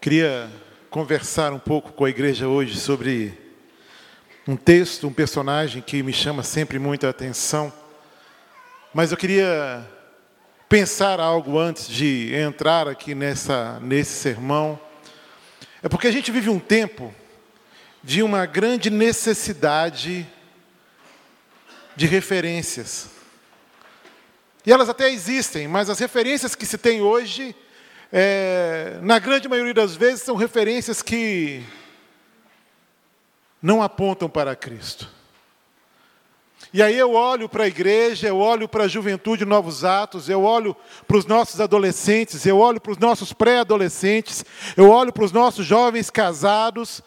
Queria conversar um pouco com a igreja hoje sobre um texto, um personagem que me chama sempre muita atenção. Mas eu queria pensar algo antes de entrar aqui nessa, nesse sermão. É porque a gente vive um tempo de uma grande necessidade de referências. E elas até existem, mas as referências que se tem hoje é, na grande maioria das vezes, são referências que não apontam para Cristo. E aí eu olho para a igreja, eu olho para a juventude Novos Atos, eu olho para os nossos adolescentes, eu olho para os nossos pré-adolescentes, eu olho para os nossos jovens casados.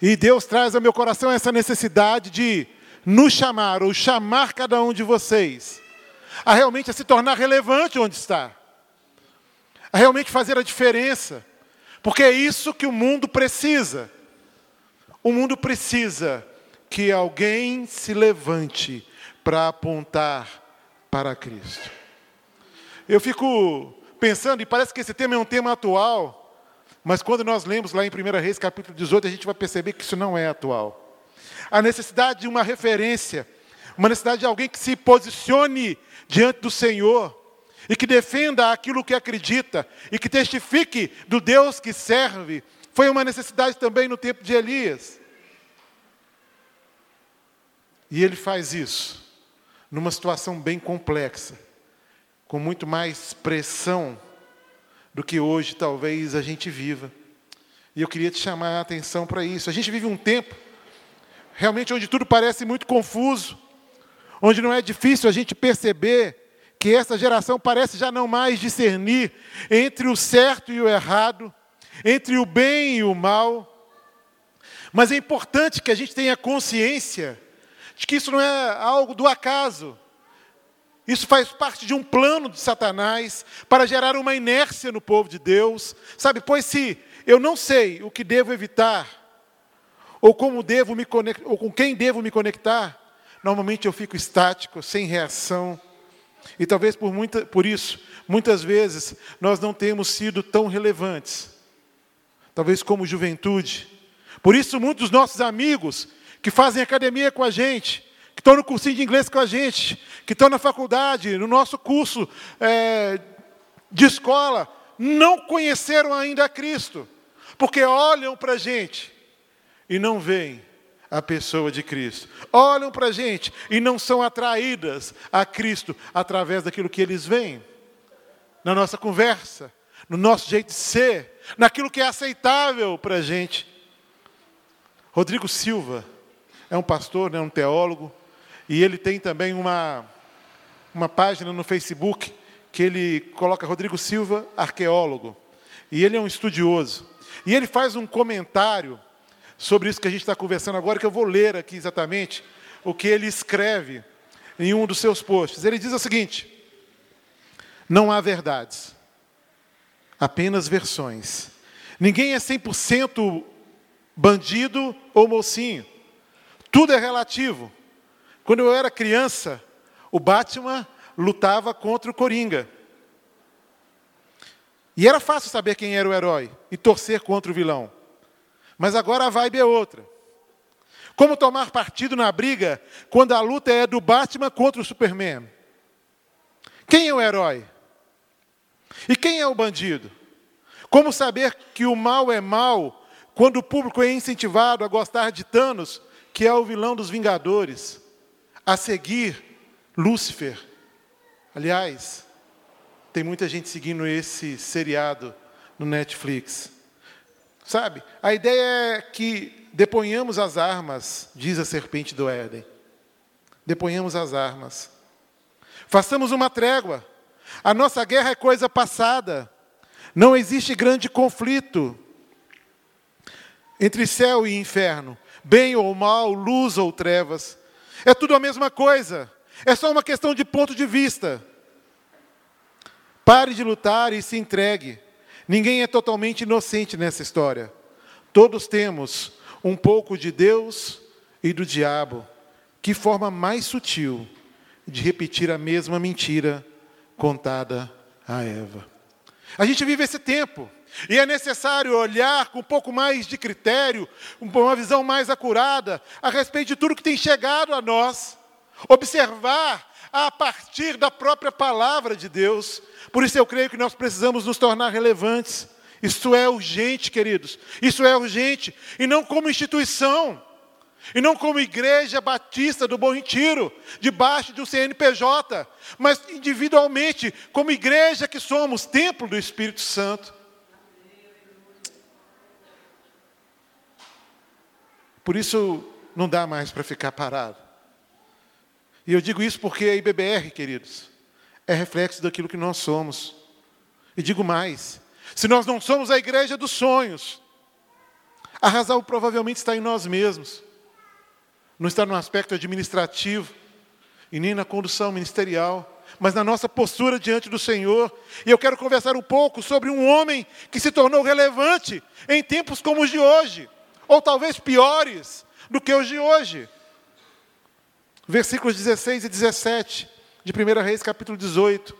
E Deus traz ao meu coração essa necessidade de nos chamar, ou chamar cada um de vocês, a realmente a se tornar relevante onde está, a realmente fazer a diferença, porque é isso que o mundo precisa. O mundo precisa que alguém se levante para apontar para Cristo. Eu fico pensando, e parece que esse tema é um tema atual, mas quando nós lemos lá em 1 Reis, capítulo 18, a gente vai perceber que isso não é atual. A necessidade de uma referência, uma necessidade de alguém que se posicione diante do Senhor e que defenda aquilo que acredita e que testifique do Deus que serve, foi uma necessidade também no tempo de Elias. E ele faz isso numa situação bem complexa, com muito mais pressão do que hoje talvez a gente viva. E eu queria te chamar a atenção para isso. A gente vive um tempo realmente onde tudo parece muito confuso, onde não é difícil a gente perceber que essa geração parece já não mais discernir entre o certo e o errado, entre o bem e o mal. Mas é importante que a gente tenha consciência de que isso não é algo do acaso. Isso faz parte de um plano de Satanás para gerar uma inércia no povo de Deus. Sabe, pois se eu não sei o que devo evitar, ou como devo me conectar, ou com quem devo me conectar, Normalmente eu fico estático, sem reação. E talvez por, muita, por isso, muitas vezes, nós não temos sido tão relevantes. Talvez como juventude. Por isso, muitos dos nossos amigos que fazem academia com a gente, que estão no cursinho de inglês com a gente, que estão na faculdade, no nosso curso é, de escola, não conheceram ainda a Cristo, porque olham para a gente e não veem a pessoa de Cristo. Olham para a gente e não são atraídas a Cristo através daquilo que eles veem. Na nossa conversa, no nosso jeito de ser, naquilo que é aceitável para a gente. Rodrigo Silva é um pastor, é um teólogo, e ele tem também uma, uma página no Facebook que ele coloca Rodrigo Silva, arqueólogo. E ele é um estudioso. E ele faz um comentário sobre isso que a gente está conversando agora, que eu vou ler aqui exatamente o que ele escreve em um dos seus posts. Ele diz o seguinte: não há verdades, apenas versões. Ninguém é 100% bandido ou mocinho. Tudo é relativo. Quando eu era criança, o Batman lutava contra o Coringa. E era fácil saber quem era o herói e torcer contra o vilão. Mas agora a vibe é outra. Como tomar partido na briga quando a luta é do Batman contra o Superman? Quem é o herói? E quem é o bandido? Como saber que o mal é mal quando o público é incentivado a gostar de Thanos, que é o vilão dos Vingadores, a seguir Lúcifer? Aliás, tem muita gente seguindo esse seriado no Netflix. Sabe? A ideia é que deponhamos as armas, diz a serpente do Éden. Deponhamos as armas. Façamos uma trégua. A nossa guerra é coisa passada. Não existe grande conflito entre céu e inferno, bem ou mal, luz ou trevas. É tudo a mesma coisa. É só uma questão de ponto de vista. Pare de lutar e se entregue. Ninguém é totalmente inocente nessa história. Todos temos um pouco de Deus e do diabo. Que forma mais sutil de repetir a mesma mentira contada a Eva. A gente vive esse tempo. E é necessário olhar com um pouco mais de critério, uma visão mais acurada a respeito de tudo que tem chegado a nós. Observar a partir da própria palavra de Deus. Por isso eu creio que nós precisamos nos tornar relevantes. Isso é urgente, queridos. Isso é urgente. E não como instituição. E não como igreja batista do Bom Retiro, debaixo de um CNPJ, mas individualmente, como igreja que somos, templo do Espírito Santo. Por isso, não dá mais para ficar parado. E eu digo isso porque a IBBR, queridos, é reflexo daquilo que nós somos. E digo mais: se nós não somos a igreja dos sonhos, a razão provavelmente está em nós mesmos não está no aspecto administrativo e nem na condução ministerial, mas na nossa postura diante do Senhor. E eu quero conversar um pouco sobre um homem que se tornou relevante em tempos como os de hoje, ou talvez piores do que os de hoje. Versículos 16 e 17 de 1 Reis, capítulo 18.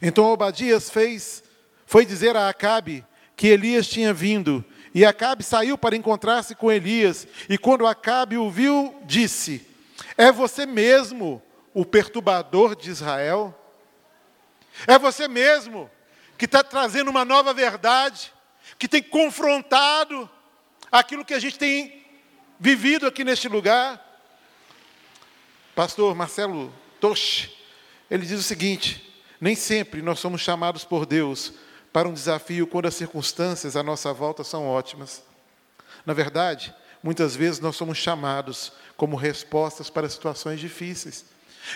Então Obadias fez, foi dizer a Acabe que Elias tinha vindo e Acabe saiu para encontrar-se com Elias, e quando Acabe o viu, disse: É você mesmo o perturbador de Israel? É você mesmo que está trazendo uma nova verdade, que tem confrontado aquilo que a gente tem vivido aqui neste lugar? Pastor Marcelo Toche, ele diz o seguinte: nem sempre nós somos chamados por Deus para um desafio quando as circunstâncias à nossa volta são ótimas. Na verdade, muitas vezes nós somos chamados como respostas para situações difíceis.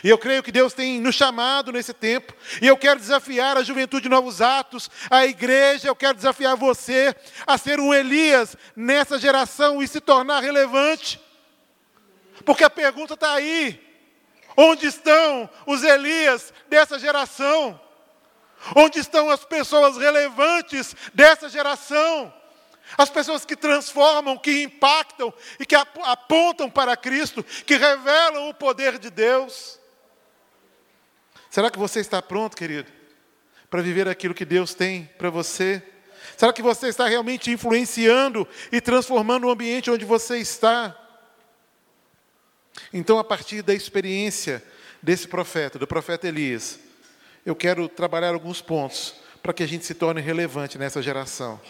E eu creio que Deus tem nos chamado nesse tempo, e eu quero desafiar a juventude de Novos Atos, a igreja, eu quero desafiar você a ser um Elias nessa geração e se tornar relevante. Porque a pergunta está aí: onde estão os Elias dessa geração? Onde estão as pessoas relevantes dessa geração? As pessoas que transformam, que impactam e que apontam para Cristo, que revelam o poder de Deus. Será que você está pronto, querido, para viver aquilo que Deus tem para você? Será que você está realmente influenciando e transformando o ambiente onde você está? Então, a partir da experiência desse profeta, do profeta Elias, eu quero trabalhar alguns pontos para que a gente se torne relevante nessa geração.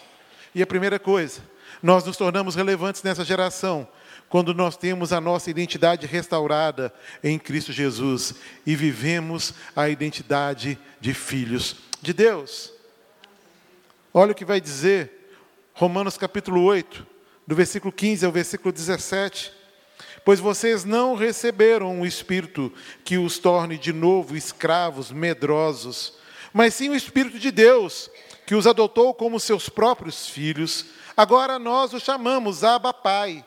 E a primeira coisa, nós nos tornamos relevantes nessa geração quando nós temos a nossa identidade restaurada em Cristo Jesus e vivemos a identidade de filhos de Deus. Olha o que vai dizer Romanos capítulo 8, do versículo 15 ao versículo 17. Pois vocês não receberam um espírito que os torne de novo escravos, medrosos, mas sim o Espírito de Deus, que os adotou como seus próprios filhos. Agora nós o chamamos Abba Pai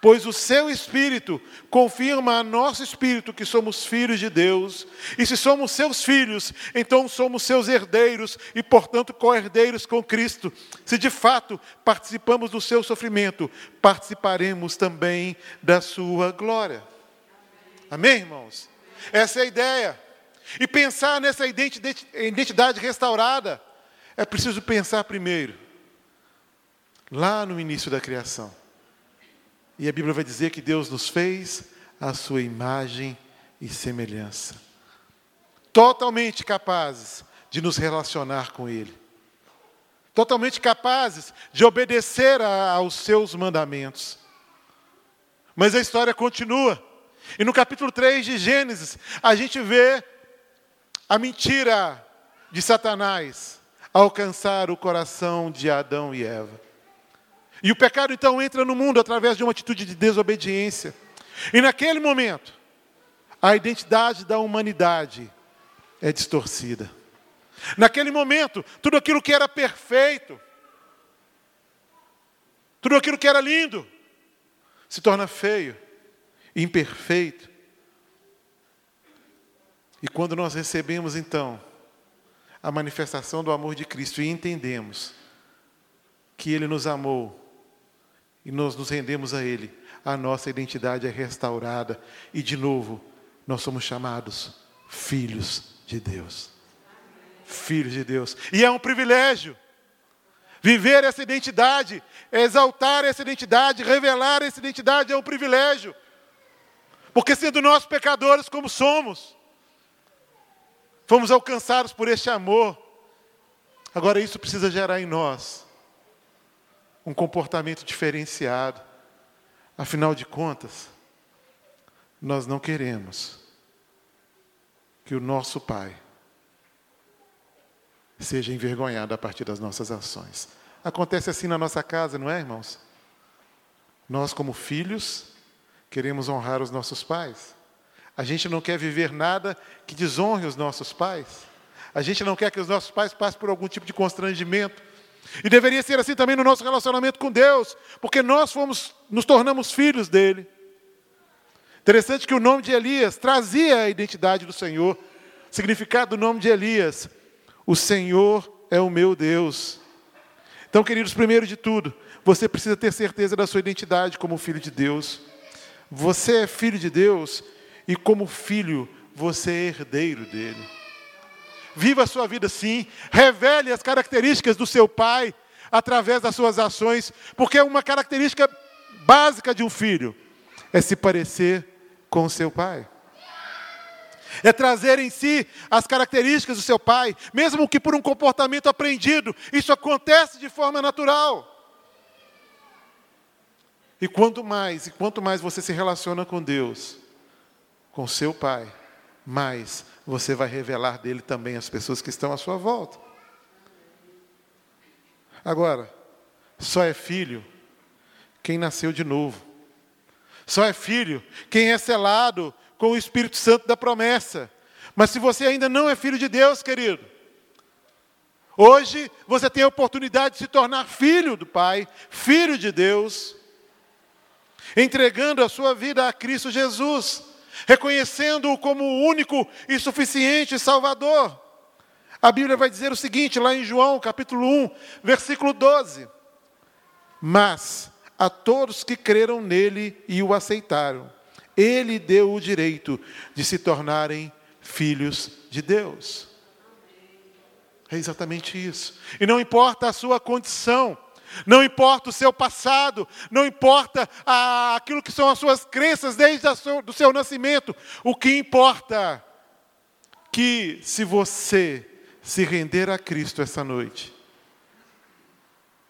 pois o seu Espírito confirma a nosso Espírito que somos filhos de Deus, e se somos seus filhos, então somos seus herdeiros e, portanto, co-herdeiros com Cristo. Se de fato participamos do seu sofrimento, participaremos também da sua glória. Amém, irmãos? Essa é a ideia. E pensar nessa identidade restaurada, é preciso pensar primeiro, lá no início da criação. E a Bíblia vai dizer que Deus nos fez a sua imagem e semelhança. Totalmente capazes de nos relacionar com Ele. Totalmente capazes de obedecer a, aos seus mandamentos. Mas a história continua. E no capítulo 3 de Gênesis, a gente vê a mentira de Satanás alcançar o coração de Adão e Eva. E o pecado então entra no mundo através de uma atitude de desobediência. E naquele momento, a identidade da humanidade é distorcida. Naquele momento, tudo aquilo que era perfeito, tudo aquilo que era lindo, se torna feio, imperfeito. E quando nós recebemos então a manifestação do amor de Cristo e entendemos que Ele nos amou e nós nos rendemos a Ele, a nossa identidade é restaurada e, de novo, nós somos chamados filhos de Deus. filhos de Deus. E é um privilégio viver essa identidade, exaltar essa identidade, revelar essa identidade é um privilégio. Porque sendo nós pecadores como somos, fomos alcançados por este amor. Agora isso precisa gerar em nós um comportamento diferenciado. Afinal de contas, nós não queremos que o nosso Pai seja envergonhado a partir das nossas ações. Acontece assim na nossa casa, não é, irmãos? Nós, como filhos, queremos honrar os nossos pais. A gente não quer viver nada que desonre os nossos pais. A gente não quer que os nossos pais passem por algum tipo de constrangimento. E deveria ser assim também no nosso relacionamento com Deus, porque nós fomos, nos tornamos filhos dele. Interessante que o nome de Elias trazia a identidade do Senhor. O significado do nome de Elias o Senhor é o meu Deus. Então, queridos, primeiro de tudo, você precisa ter certeza da sua identidade como filho de Deus. Você é filho de Deus e, como filho, você é herdeiro dele. Viva a sua vida assim, revele as características do seu pai através das suas ações, porque uma característica básica de um filho é se parecer com o seu pai é trazer em si as características do seu pai, mesmo que por um comportamento aprendido, isso acontece de forma natural. E quanto mais, e quanto mais você se relaciona com Deus, com seu pai, mais você vai revelar dele também às pessoas que estão à sua volta. Agora, só é filho quem nasceu de novo. Só é filho quem é selado com o Espírito Santo da promessa. Mas se você ainda não é filho de Deus, querido, hoje você tem a oportunidade de se tornar filho do Pai, filho de Deus, entregando a sua vida a Cristo Jesus, reconhecendo-o como o único e suficiente Salvador. A Bíblia vai dizer o seguinte, lá em João, capítulo 1, versículo 12: Mas a todos que creram nele e o aceitaram, ele deu o direito de se tornarem filhos de Deus. É exatamente isso. E não importa a sua condição, não importa o seu passado, não importa aquilo que são as suas crenças desde o seu, do seu nascimento, o que importa que se você se render a Cristo essa noite,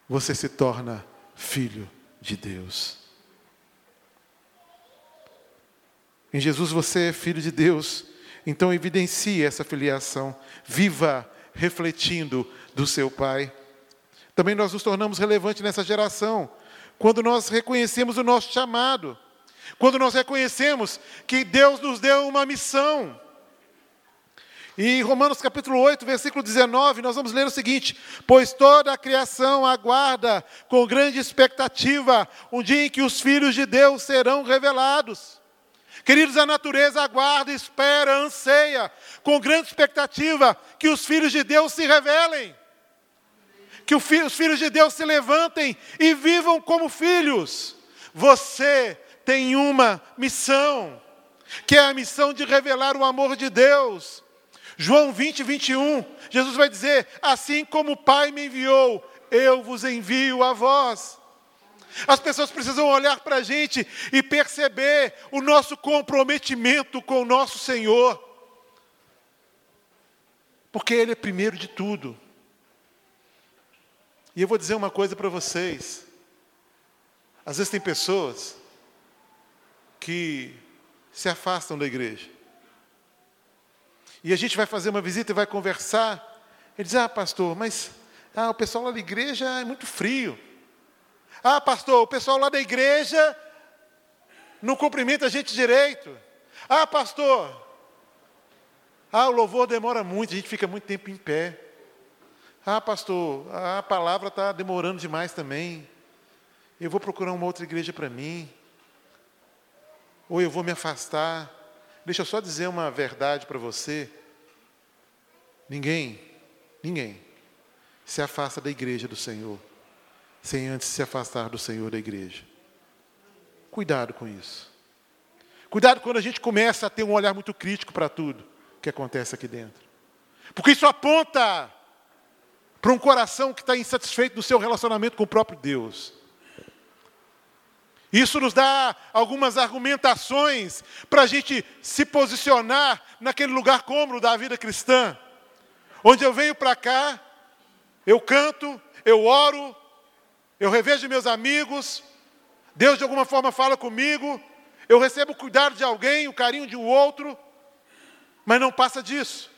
você se torna filho de Deus. Em Jesus você é filho de Deus. Então evidencie essa filiação. Viva refletindo do seu Pai. Também nós nos tornamos relevantes nessa geração quando nós reconhecemos o nosso chamado. Quando nós reconhecemos que Deus nos deu uma missão. E em Romanos capítulo 8, versículo 19, nós vamos ler o seguinte: Pois toda a criação aguarda com grande expectativa um dia em que os filhos de Deus serão revelados. Queridos, a natureza aguarda, espera, anseia, com grande expectativa, que os filhos de Deus se revelem. Que os filhos de Deus se levantem e vivam como filhos. Você tem uma missão, que é a missão de revelar o amor de Deus. João 20, 21, Jesus vai dizer: Assim como o Pai me enviou, eu vos envio a vós. As pessoas precisam olhar para a gente e perceber o nosso comprometimento com o nosso Senhor. Porque Ele é primeiro de tudo. E eu vou dizer uma coisa para vocês. Às vezes tem pessoas que se afastam da igreja. E a gente vai fazer uma visita e vai conversar. Ele diz: Ah, pastor, mas ah, o pessoal lá da igreja é muito frio. Ah, pastor, o pessoal lá da igreja não cumprimenta a gente direito. Ah, pastor, ah, o louvor demora muito, a gente fica muito tempo em pé. Ah, pastor, a palavra está demorando demais também. Eu vou procurar uma outra igreja para mim. Ou eu vou me afastar. Deixa eu só dizer uma verdade para você. Ninguém, ninguém se afasta da igreja do Senhor sem antes se afastar do Senhor da igreja. Cuidado com isso. Cuidado quando a gente começa a ter um olhar muito crítico para tudo que acontece aqui dentro. Porque isso aponta para um coração que está insatisfeito no seu relacionamento com o próprio Deus. Isso nos dá algumas argumentações para a gente se posicionar naquele lugar cômodo da vida cristã, onde eu venho para cá, eu canto, eu oro, eu revejo meus amigos, Deus de alguma forma fala comigo, eu recebo o cuidado de alguém, o carinho de um outro, mas não passa disso.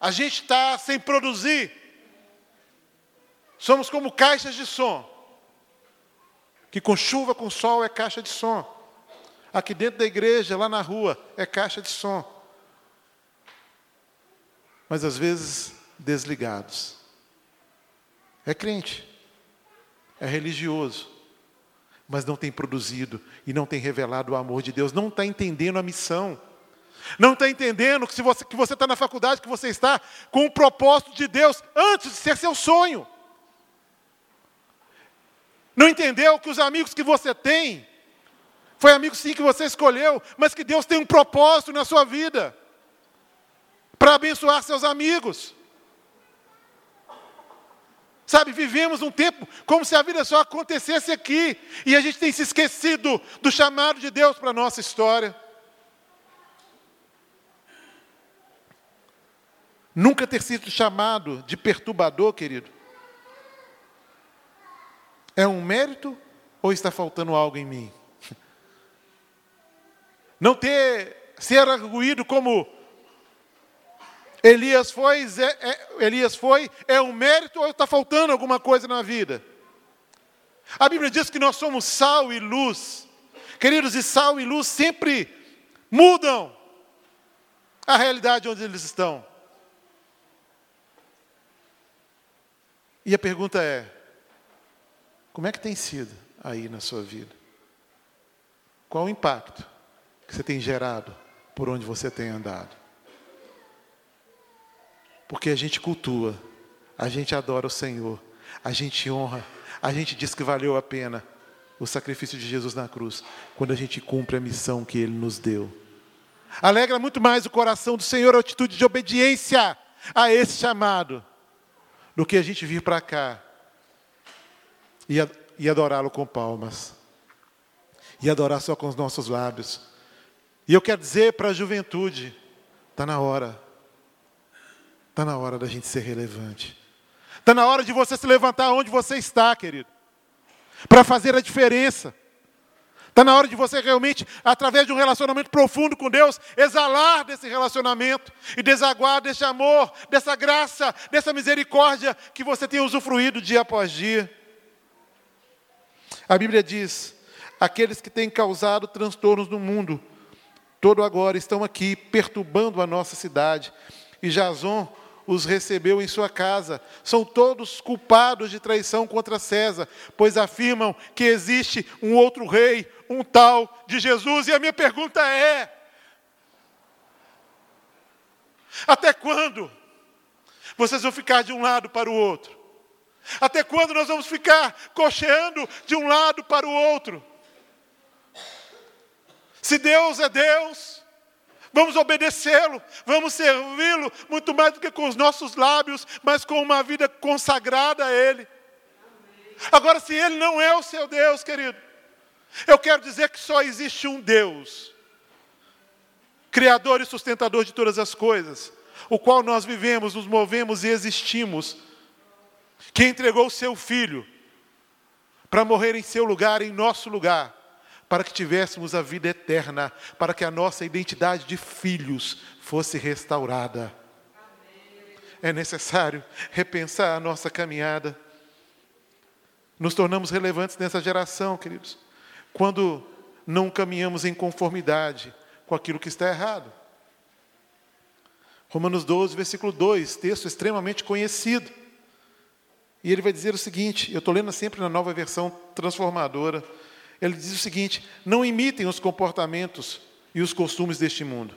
A gente está sem produzir. Somos como caixas de som que com chuva, com sol é caixa de som. Aqui dentro da igreja, lá na rua, é caixa de som. Mas às vezes desligados. É crente, é religioso, mas não tem produzido e não tem revelado o amor de Deus, não está entendendo a missão. Não está entendendo que, se você, que você está na faculdade, que você está com o propósito de Deus antes de ser seu sonho. Não entendeu que os amigos que você tem, foi amigo sim que você escolheu, mas que Deus tem um propósito na sua vida para abençoar seus amigos. Sabe, vivemos um tempo como se a vida só acontecesse aqui, e a gente tem se esquecido do chamado de Deus para a nossa história. Nunca ter sido chamado de perturbador, querido, é um mérito ou está faltando algo em mim? Não ter ser arguído como Elias foi, é, é, Elias foi, é um mérito ou está faltando alguma coisa na vida? A Bíblia diz que nós somos sal e luz. Queridos, e sal e luz sempre mudam a realidade onde eles estão. E a pergunta é: como é que tem sido aí na sua vida? Qual o impacto que você tem gerado por onde você tem andado? Porque a gente cultua, a gente adora o Senhor, a gente honra, a gente diz que valeu a pena o sacrifício de Jesus na cruz, quando a gente cumpre a missão que Ele nos deu. Alegra muito mais o coração do Senhor a atitude de obediência a esse chamado, do que a gente vir para cá e, adorá-lo com palmas, e adorar só com os nossos lábios. E eu quero dizer para a juventude: está na hora, está na hora da gente ser relevante, está na hora de você se levantar onde você está, querido, para fazer a diferença. Está na hora de você realmente, através de um relacionamento profundo com Deus, exalar desse relacionamento e desaguar desse amor, dessa graça, dessa misericórdia que você tem usufruído dia após dia. A Bíblia diz: aqueles que têm causado transtornos no mundo, todo agora estão aqui perturbando a nossa cidade. E Jason os recebeu em sua casa. São todos culpados de traição contra César, pois afirmam que existe um outro rei, um tal de Jesus. E a minha pergunta é: até quando vocês vão ficar de um lado para o outro? Até quando nós vamos ficar cocheando de um lado para o outro? Se Deus é Deus, vamos obedecê-lo, vamos servi-lo muito mais do que com os nossos lábios, mas com uma vida consagrada a Ele. Agora, se Ele não é o seu Deus, querido, eu quero dizer que só existe um Deus, Criador e sustentador de todas as coisas, o qual nós vivemos, nos movemos e existimos que entregou o seu filho para morrer em seu lugar, em nosso lugar, para que tivéssemos a vida eterna, para que a nossa identidade de filhos fosse restaurada. É necessário repensar a nossa caminhada. Nos tornamos relevantes nessa geração, queridos, quando não caminhamos em conformidade com aquilo que está errado. Romanos 12, versículo 2, texto extremamente conhecido. E ele vai dizer o seguinte: eu estou lendo sempre na nova versão transformadora. Ele diz o seguinte: não imitem os comportamentos e os costumes deste mundo,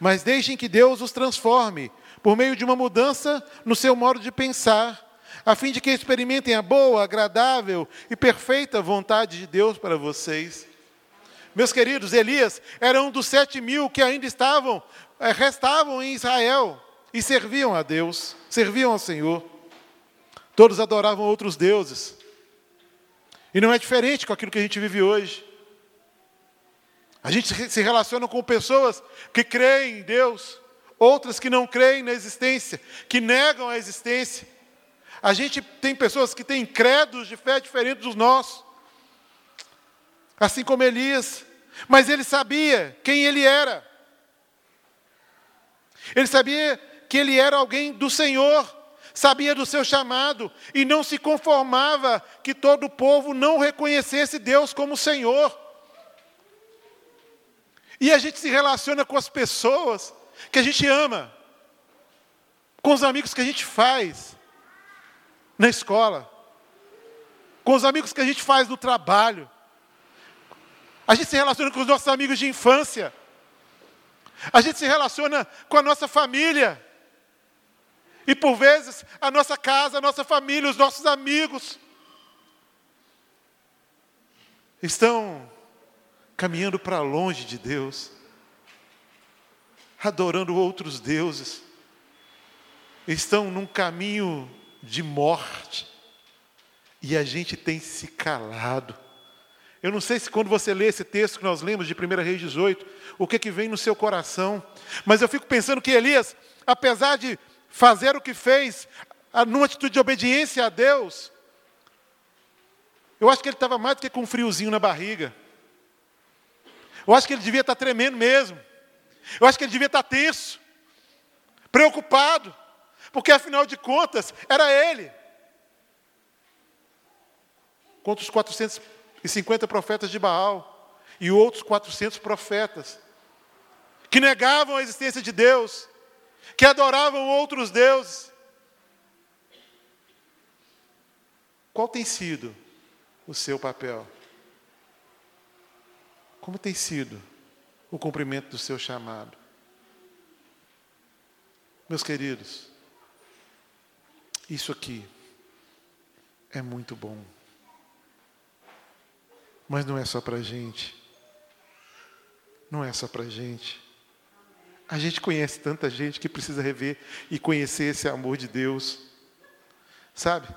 mas deixem que Deus os transforme por meio de uma mudança no seu modo de pensar, a fim de que experimentem a boa, agradável e perfeita vontade de Deus para vocês. Meus queridos, Elias era um dos sete mil que ainda estavam, eh, restavam em Israel. e serviam a Deus, serviam ao Senhor. Todos adoravam outros deuses. E não é diferente com aquilo que a gente vive hoje. A gente se relaciona com pessoas que creem em Deus, outras que não creem na existência, que negam a existência. A gente tem pessoas que têm credos de fé diferentes dos nossos. Assim como Elias. Mas ele sabia quem ele era. Ele sabia que ele era alguém do Senhor, sabia do seu chamado e não se conformava que todo o povo não reconhecesse Deus como Senhor. E a gente se relaciona com as pessoas que a gente ama, com os amigos que a gente faz na escola, com os amigos que a gente faz no trabalho. A gente se relaciona com os nossos amigos de infância. A gente se relaciona com a nossa família. E por vezes a nossa casa, a nossa família, os nossos amigos estão caminhando para longe de Deus, adorando outros deuses, estão num caminho de morte, e a gente tem se calado. Eu não sei se quando você lê esse texto que nós lemos de 1 Reis 18, o que, que vem no seu coração, mas eu fico pensando que Elias, apesar de fazer o que fez, numa atitude de obediência a Deus, eu acho que ele estava mais do que com um friozinho na barriga. Eu acho que ele devia estar tremendo mesmo. Eu acho que ele devia estar tenso, preocupado, porque afinal de contas era ele. Contra os 450 profetas de Baal e outros 400 profetas que negavam a existência de Deus, que adoravam outros deuses. Qual tem sido o seu papel? Como tem sido o cumprimento do seu chamado? Meus queridos, isso aqui é muito bom. Mas não é só para gente. Não é só para gente. A gente conhece tanta gente que precisa rever e conhecer esse amor de Deus. Sabe?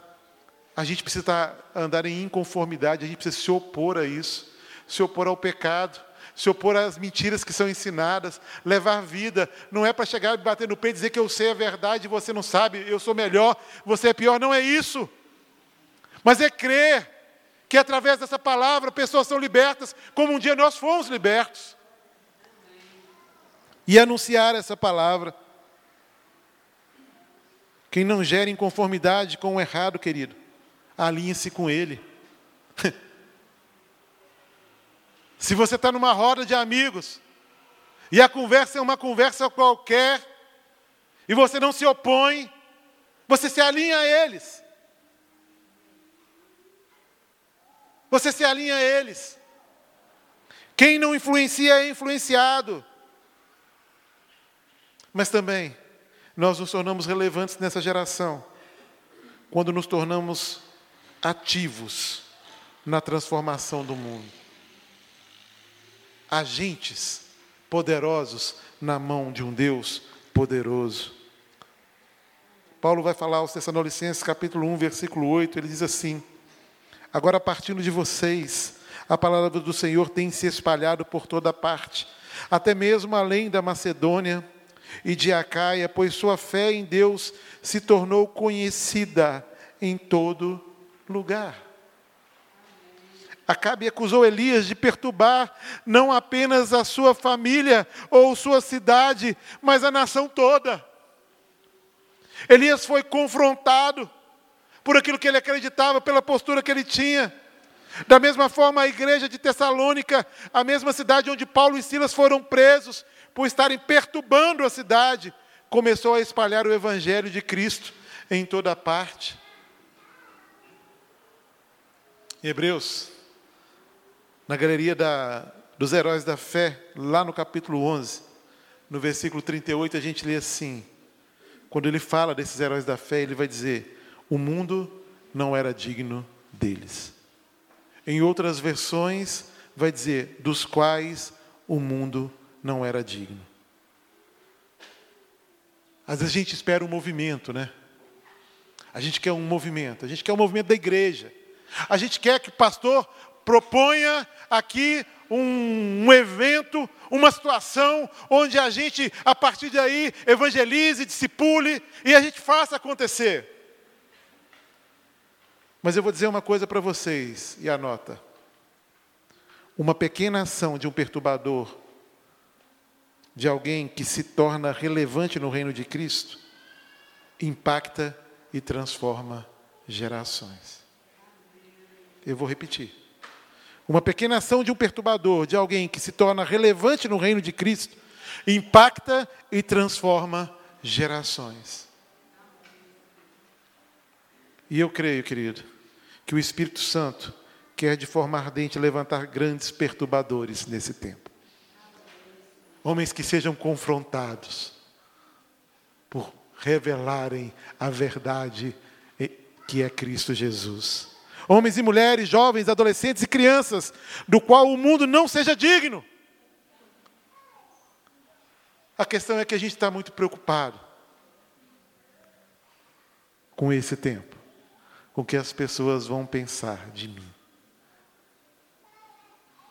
A gente precisa andar em inconformidade, a gente precisa se opor a isso se opor ao pecado, se opor às mentiras que são ensinadas, levar vida. Não é para chegar e bater no peito e dizer que eu sei a verdade e você não sabe, eu sou melhor, você é pior. Não é isso. Mas é crer que através dessa palavra pessoas são libertas, como um dia nós fomos libertos. E anunciar essa palavra. Quem não gera inconformidade com o errado, querido, alinhe-se com ele. Se você está numa roda de amigos e a conversa é uma conversa qualquer e você não se opõe, você se alinha a eles. Você se alinha a eles. Quem não influencia é influenciado. Mas também, nós nos tornamos relevantes nessa geração quando nos tornamos ativos na transformação do mundo agentes poderosos na mão de um Deus poderoso. Paulo vai falar aos Tessalonicenses, capítulo 1, versículo 8, ele diz assim: Agora, partindo de vocês, a palavra do Senhor tem se espalhado por toda parte, até mesmo além da Macedônia e de Acaia, pois sua fé em Deus se tornou conhecida em todo lugar. Acabe acusou Elias de perturbar não apenas a sua família ou sua cidade, mas a nação toda. Elias foi confrontado por aquilo que ele acreditava, pela postura que ele tinha. Da mesma forma, a igreja de Tessalônica, a mesma cidade onde Paulo e Silas foram presos por estarem perturbando a cidade, começou a espalhar o evangelho de Cristo em toda parte. Hebreus na galeria da, dos heróis da fé, lá no capítulo 11, no versículo 38, a gente lê assim: quando ele fala desses heróis da fé, ele vai dizer: o mundo não era digno deles. Em outras versões, vai dizer: dos quais o mundo não era digno. Às vezes a gente espera um movimento, né? A gente quer um movimento, a gente quer um movimento da igreja. A gente quer que o pastor proponha aqui um, um, evento, uma situação onde a gente, a partir daí, evangelize, discipule e a gente faça acontecer. Mas eu vou dizer uma coisa para vocês, e anota. Uma pequena ação de um perturbador, de alguém que se torna relevante no reino de Cristo, impacta e transforma gerações. Eu vou repetir. Uma pequena ação de um perturbador, de alguém que se torna relevante no reino de Cristo, impacta e transforma gerações. E eu creio, querido, que o Espírito Santo quer de forma ardente levantar grandes perturbadores nesse tempo. Homens que sejam confrontados por revelarem a verdade que é Cristo Jesus. Homens e mulheres, jovens, adolescentes e crianças, do qual o mundo não seja digno. A questão é que a gente está muito preocupado com esse tempo, com o que as pessoas vão pensar de mim.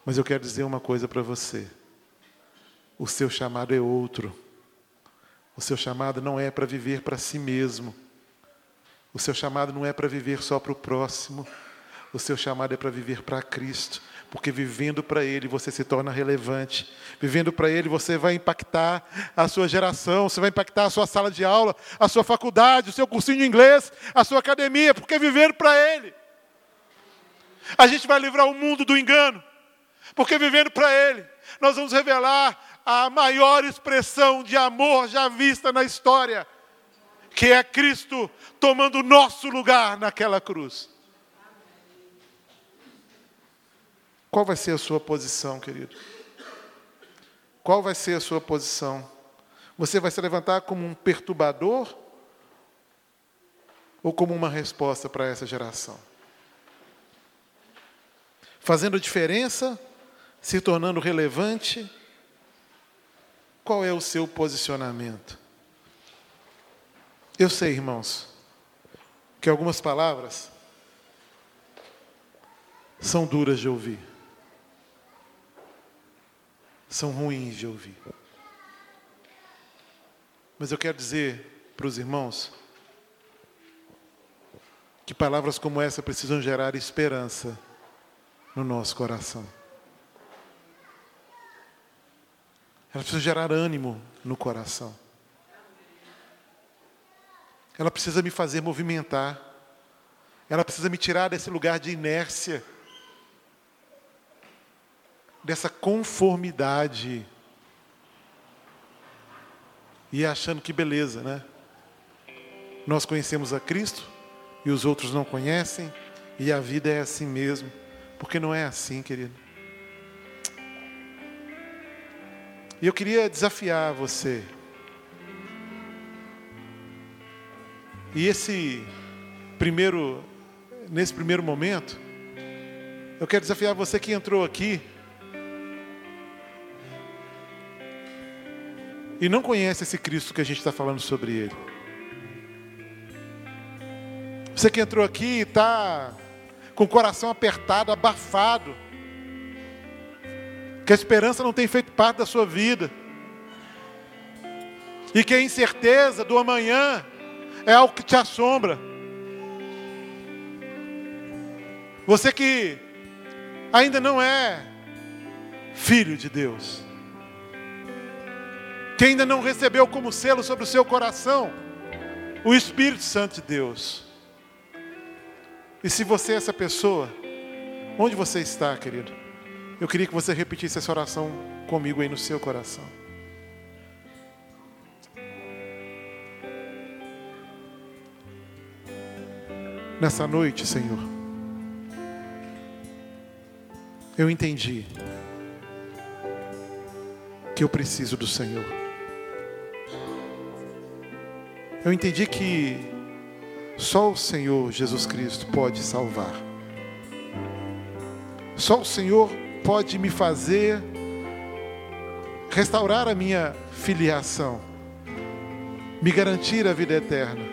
Mas eu quero dizer uma coisa para você: o seu chamado é outro. O seu chamado não é para viver para si mesmo. O seu chamado não é para viver só para o próximo. O seu chamado é para viver para Cristo, porque vivendo para Ele você se torna relevante. Vivendo para Ele você vai impactar a sua geração, você vai impactar a sua sala de aula, a sua faculdade, o seu cursinho de inglês, a sua academia, porque vivendo para Ele. A gente vai livrar o mundo do engano, porque vivendo para Ele, nós vamos revelar a maior expressão de amor já vista na história, que é Cristo tomando nosso lugar naquela cruz. Qual vai ser a sua posição, querido? Qual vai ser a sua posição? Você vai se levantar como um perturbador ou como uma resposta para essa geração? Fazendo diferença, se tornando relevante? Qual é o seu posicionamento? Eu sei, irmãos, que algumas palavras são duras de ouvir são ruins de ouvir. Mas eu quero dizer para os irmãos que palavras como essa precisam gerar esperança no nosso coração. Ela precisa gerar ânimo no coração. Ela precisa me fazer movimentar. Ela precisa me tirar desse lugar de inércia dessa conformidade. E achando que beleza, né? Nós conhecemos a Cristo e os outros não conhecem, e a vida é assim mesmo, porque não é assim, querido. E eu queria desafiar você. E esse primeiro, nesse primeiro momento, eu quero desafiar você que entrou aqui e não conhece esse Cristo que a gente está falando sobre ele. Você que entrou aqui e está com o coração apertado, abafado, que a esperança não tem feito parte da sua vida, e que a incerteza do amanhã é algo que te assombra. Você que ainda não é filho de Deus que ainda não recebeu como selo sobre o seu coração o Espírito Santo de Deus. E se você é essa pessoa, onde você está, querido? Eu queria que você repetisse essa oração comigo aí no seu coração. Nessa noite, Senhor, eu entendi que eu preciso do Senhor. Eu entendi que só o Senhor Jesus Cristo pode salvar. Só o Senhor pode me fazer restaurar a minha filiação. me garantir a vida eterna.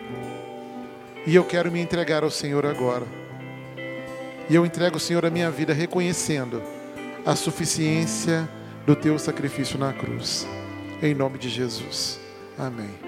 E eu quero me entregar ao Senhor agora. E eu entrego ao Senhor a minha vida reconhecendo a suficiência do teu sacrifício na cruz. Em nome de Jesus. Amém.